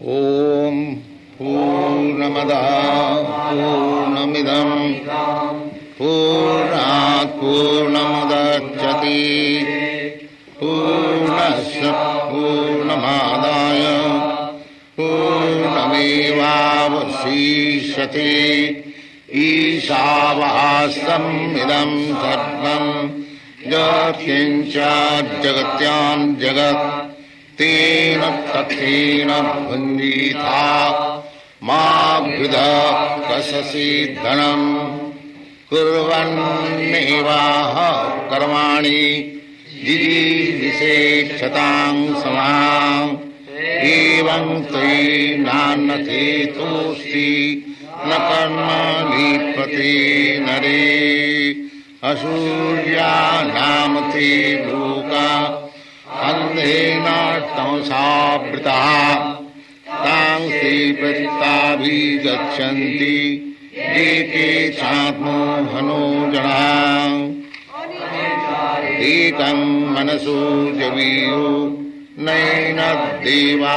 ॐ पूर्णमदः पूर्णमिदम् पूर्णात् पूर्णमुदच्यते पूर्णस्य पूर्णमादाय पूर्णमेवावशिष्यते। ईशावास्तम् इदम् सर्वम् यत्किञ्च जगत्यां जगत् तेन तथेन भुञ्जीथा मा वृद कससि धनम्। कुर्वन्नेवाह कर्माणि जिजीविषेक्षतां समाम्। एवं त्वयि नान्नथेतोऽस्ति न कर्म लिप्यते नरे। असूर्या ते लोका अन्धेन तमसावृतः तां श्रीप्रस्ताभिगच्छन्ति ये ते चात्मो हनो जना। एतं मनसो जवीयो। नैनद्देवा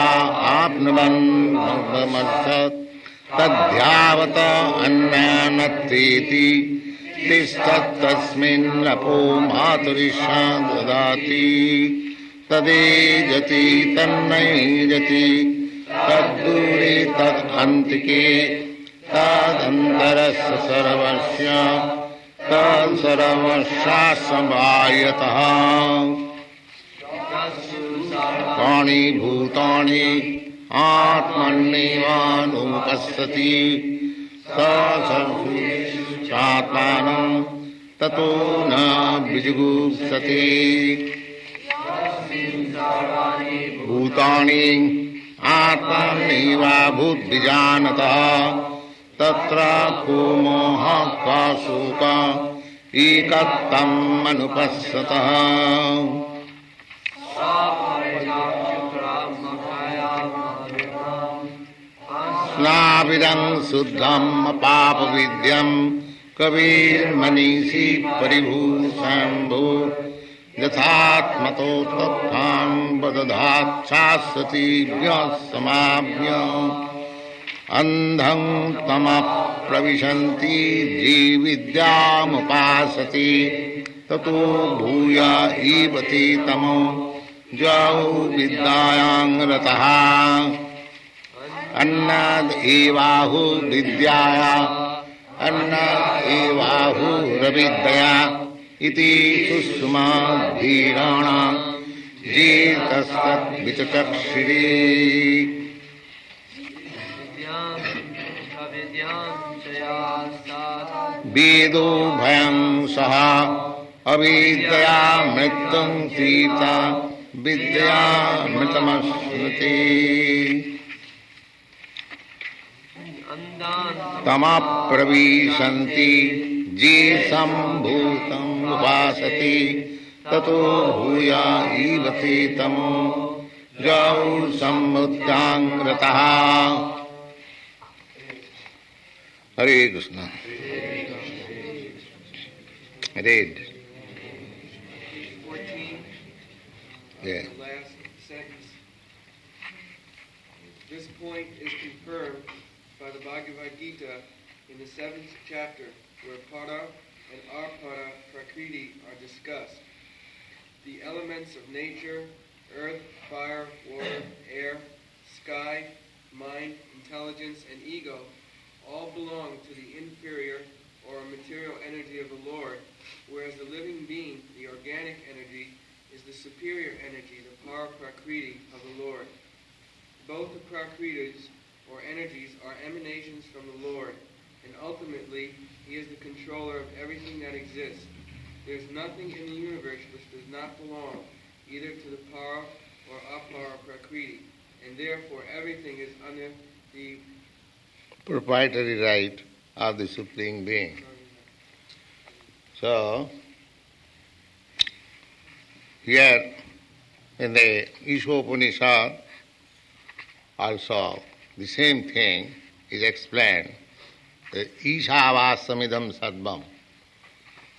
आप्नुवन् भगवमर्थत् तद्ध्यावत अन्नानत्तेति तिष्ठत्तस्मिन्नपो मातुरिषा ददाति। तदेजति तन्नैजति। तद्दूरे तदन्तिके तदन्तरस्य सर्वस्य तत्सर्वशासमायतः कानि भूतानि आत्मन्नेवानुपश्यति सात्मानं ततो न विजुगुप्सति। भूतानि आत्मन्नेवाभूद्विजानतः तत्र को मोहः का शोका एकत्तम् अनुपश्यतः स्नाविदं शुद्धम् पापविद्यम् कविर्मनीषि परिभूषम्भो यथात्मतो तत्थान् वदधाच्छास्वतीभ्यः समाभ्य अन्धं तमप्रविशन्ति, जीविद्यामुपासति। ततो भूय ईवति तमो जौ विद्यायां रतः अन्नाद एवाहु विद्याया, अन्नाद एवाहु रविद्या। इति सुषमा धीराणा जीतस्तद्विचक्षिरी। वेदो भयं सह अविद्या मृत्युं सीता विद्या मृतमश्नुते। तमप्रविशन्ति सम्भूतम् उपासति ततो भूया ईवते तमो जौ सम्मुद्याङ्रतः हरे Krishna. 14, Yeah. This point is confirmed by the Bhagavad Gita in the seventh chapter, where para and apara prakriti are discussed. The elements of nature, earth, fire, water, air, sky, mind, intelligence, and ego all belong to the inferior or material energy of the Lord, whereas the living being, the organic energy, is the superior energy, the para prakriti of the Lord. Both the prakritis, or energies, are emanations from the Lord, and ultimately, He is the controller of everything that exists. There is nothing in the universe which does not belong either to the para or apara prakriti, and therefore everything is under the Proprietary right of the Supreme Being. So, here in the Ishopanishad also the same thing is explained. The Ishavasamidam Sadvam.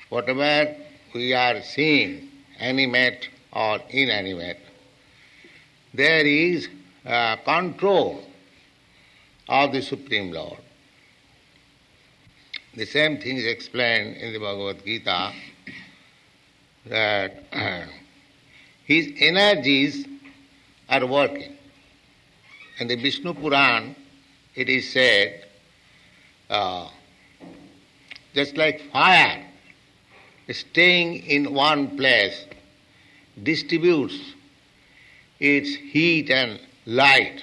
Whatever we are seeing, animate or inanimate, there is uh, control of the Supreme Lord. The same thing is explained in the Bhagavad Gita that his energies are working. In the Vishnu Puran, it is said, uh, just like fire staying in one place distributes its heat and light.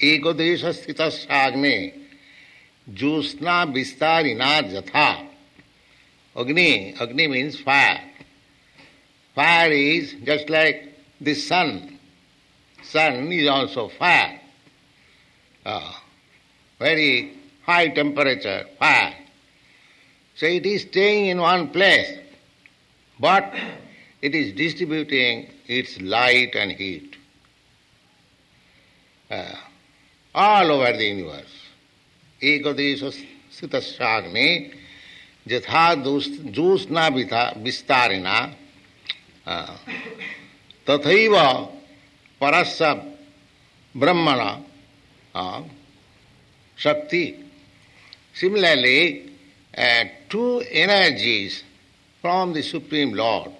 Sthita sagne josna vistarina jatha. Agni, Agni means fire. Fire is just like the sun. Sun is also fire. Uh, very high temperature, fire. So it is staying in one place, but it is distributing its light and heat uh, all over the universe. Ekadesha sitasagni jatha josna vistarina तथैव परस्य Shakti. Similarly, uh, two energies from the Supreme Lord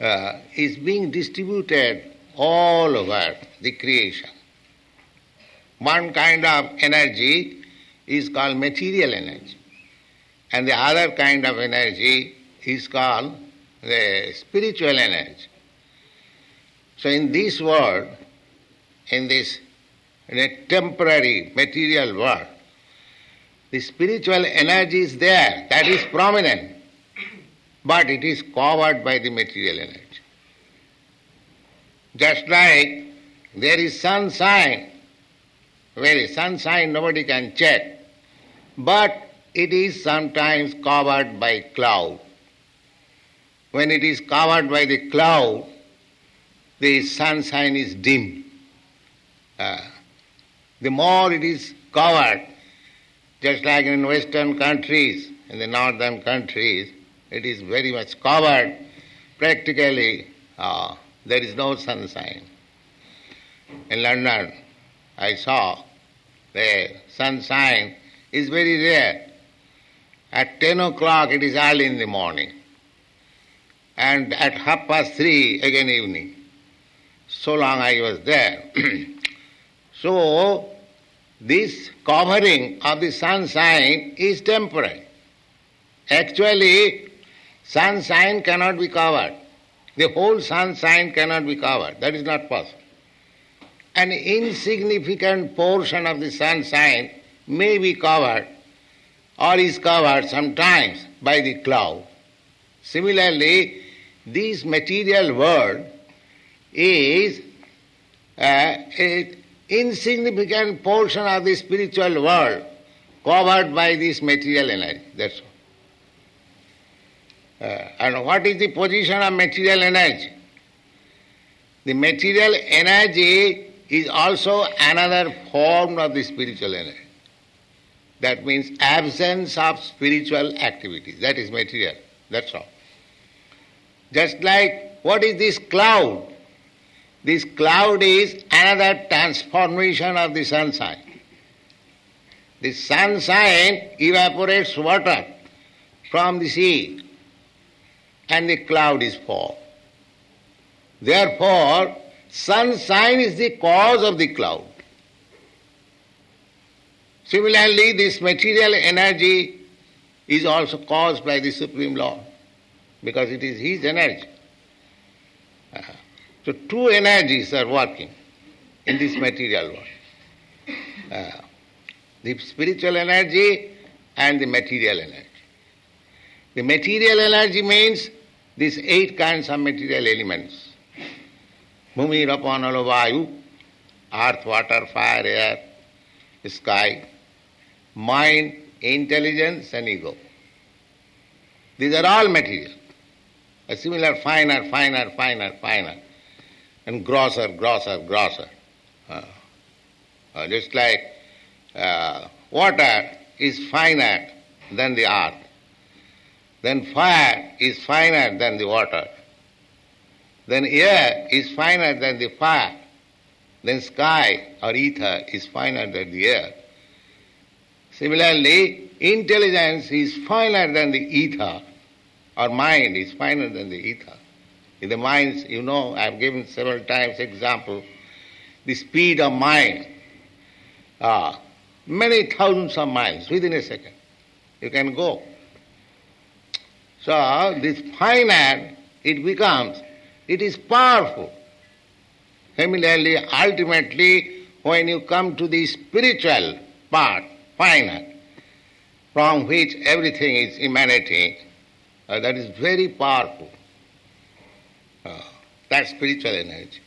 uh, is being distributed all over the creation. One kind of energy is called material energy, and the other kind of energy is called the spiritual energy. So, in this world, in this in a temporary material world, the spiritual energy is there, that is prominent, but it is covered by the material energy. Just like there is sunshine, is sunshine nobody can check, but it is sometimes covered by cloud. When it is covered by the cloud, the sunshine is dim. Uh, the more it is covered, just like in western countries, in the northern countries, it is very much covered. Practically, uh, there is no sunshine. In London, I saw the sunshine is very rare. At 10 o'clock, it is early in the morning. And at half past three, again evening. So long I was there. so, this covering of the sunshine is temporary. Actually, sunshine cannot be covered. The whole sunshine cannot be covered. That is not possible. An insignificant portion of the sunshine may be covered or is covered sometimes by the cloud. Similarly, this material world is uh, a insignificant portion of the spiritual world covered by this material energy. That's all. Uh, and what is the position of material energy? The material energy is also another form of the spiritual energy. That means absence of spiritual activities. That is material. That's all. Just like what is this cloud? This cloud is another transformation of the sunshine. The sunshine evaporates water from the sea and the cloud is formed. Therefore, sunshine is the cause of the cloud. Similarly, this material energy is also caused by the Supreme Lord because it is His energy. So two energies are working in this material world. Uh, the spiritual energy and the material energy. The material energy means these eight kinds of material elements. Bhumi, Rapanalo, Vayu, earth, water, fire, air, sky, mind, intelligence and ego. These are all material. A similar finer, finer, finer, finer and grosser, grosser, grosser. Uh, uh, just like uh, water is finer than the earth, then fire is finer than the water, then air is finer than the fire, then sky or ether is finer than the air. Similarly, intelligence is finer than the ether, or mind is finer than the ether. In the minds, you know, I have given several times example, the speed of mind. Ah, many thousands of miles within a second. You can go. So this finer it becomes, it is powerful. Similarly, ultimately, when you come to the spiritual part, finer, from which everything is emanating, uh, that is very powerful. Uh, that spiritual energy.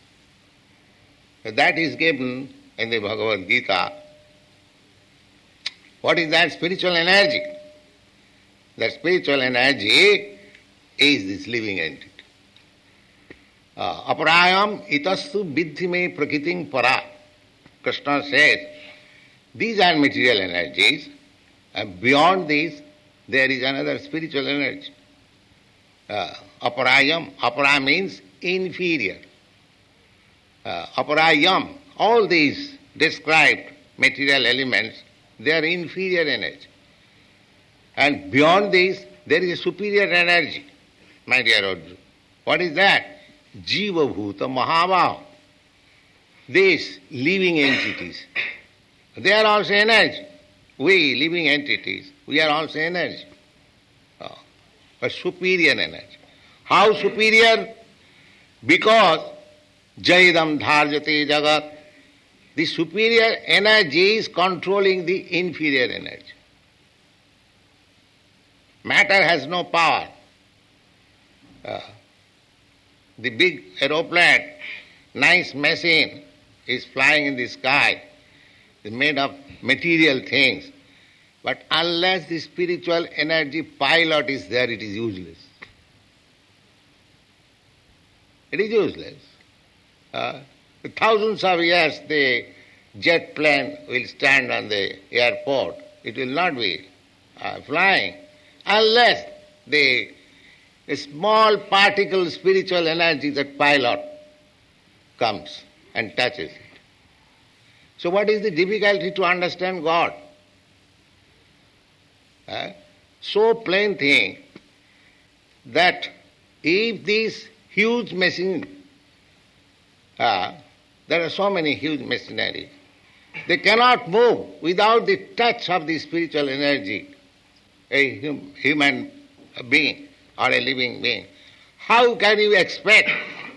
That is given in the Bhagavad Gita. What is that spiritual energy? That spiritual energy is this living entity. Uh, aparayam itastu vidhi me prakritim para. Krishna says, these are material energies, and beyond these, there is another spiritual energy. Uh, aparayam, apara means inferior. Uh, aparayam, all these described material elements, they are inferior energy. And beyond this, there is a superior energy, my dear Arjuna. What is that? Jiva Bhuta Mahavaha. These living entities, they are also energy. We, living entities, we are also energy. A superior energy. How superior? Because Jaidam Dharjate Jagat. The superior energy is controlling the inferior energy. Matter has no power. Uh, the big aeroplane, nice machine, is flying in the sky, is made of material things. But unless the spiritual energy pilot is there, it is useless. It is useless. Uh, thousands of years the jet plane will stand on the airport. It will not be uh, flying unless the small particle spiritual energy that pilot comes and touches it. So what is the difficulty to understand God? Uh, so plain thing that if this huge machine, uh, there are so many huge machinery, they cannot move without the touch of the spiritual energy, a hum, human being or a living being. How can you expect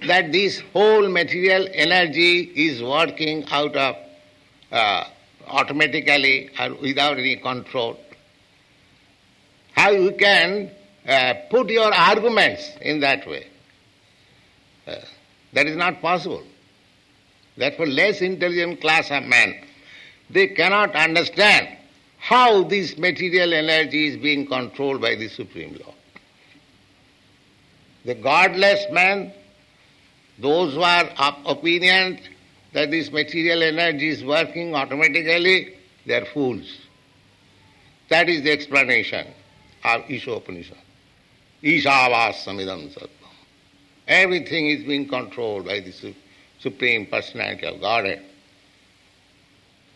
that this whole material energy is working out of uh, automatically or without any control? How you can uh, put your arguments in that way? Uh, that is not possible. Therefore, less intelligent class of men, they cannot understand how this material energy is being controlled by the Supreme Law. The godless man, those who are of opinion that this material energy is working automatically, they are fools. That is the explanation of Ishopanishad. Ishavas Sattvam. Everything is being controlled by the Supreme Personality of Godhead.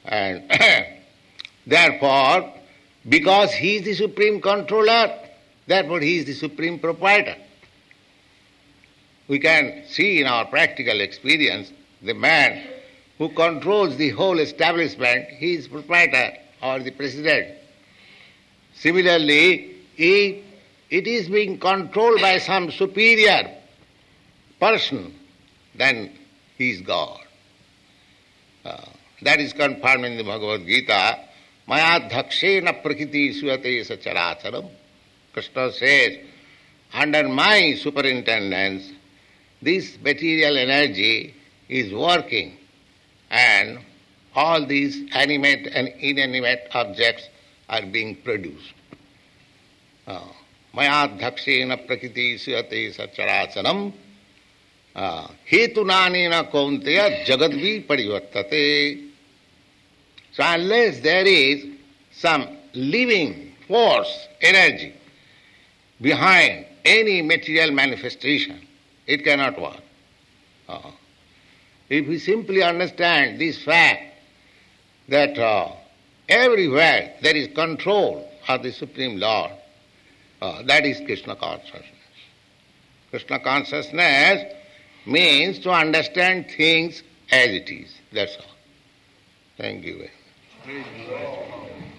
And therefore, because he is the supreme controller, therefore he is the supreme proprietor. We can see in our practical experience the man who controls the whole establishment, he is proprietor or the president. Similarly, if it is being controlled by some superior person, then he is God. Uh, that is confirmed in the Bhagavad Gita. Mayadhakshena prakriti suyate sacharacharam. Krishna says, under my superintendence, this material energy is working and all these animate and inanimate objects are being produced. मयाध्यक्षेण प्रकृति सुहते सचराचरम हेतु नानी न जगत भी परिवर्तते। So unless there is some living force energy behind any material manifestation it can not work if you simply understand this fact that everywhere there is control of the supreme lord uh, that is Krishna consciousness. Krishna consciousness means to understand things as it is. That's all. Thank you very much.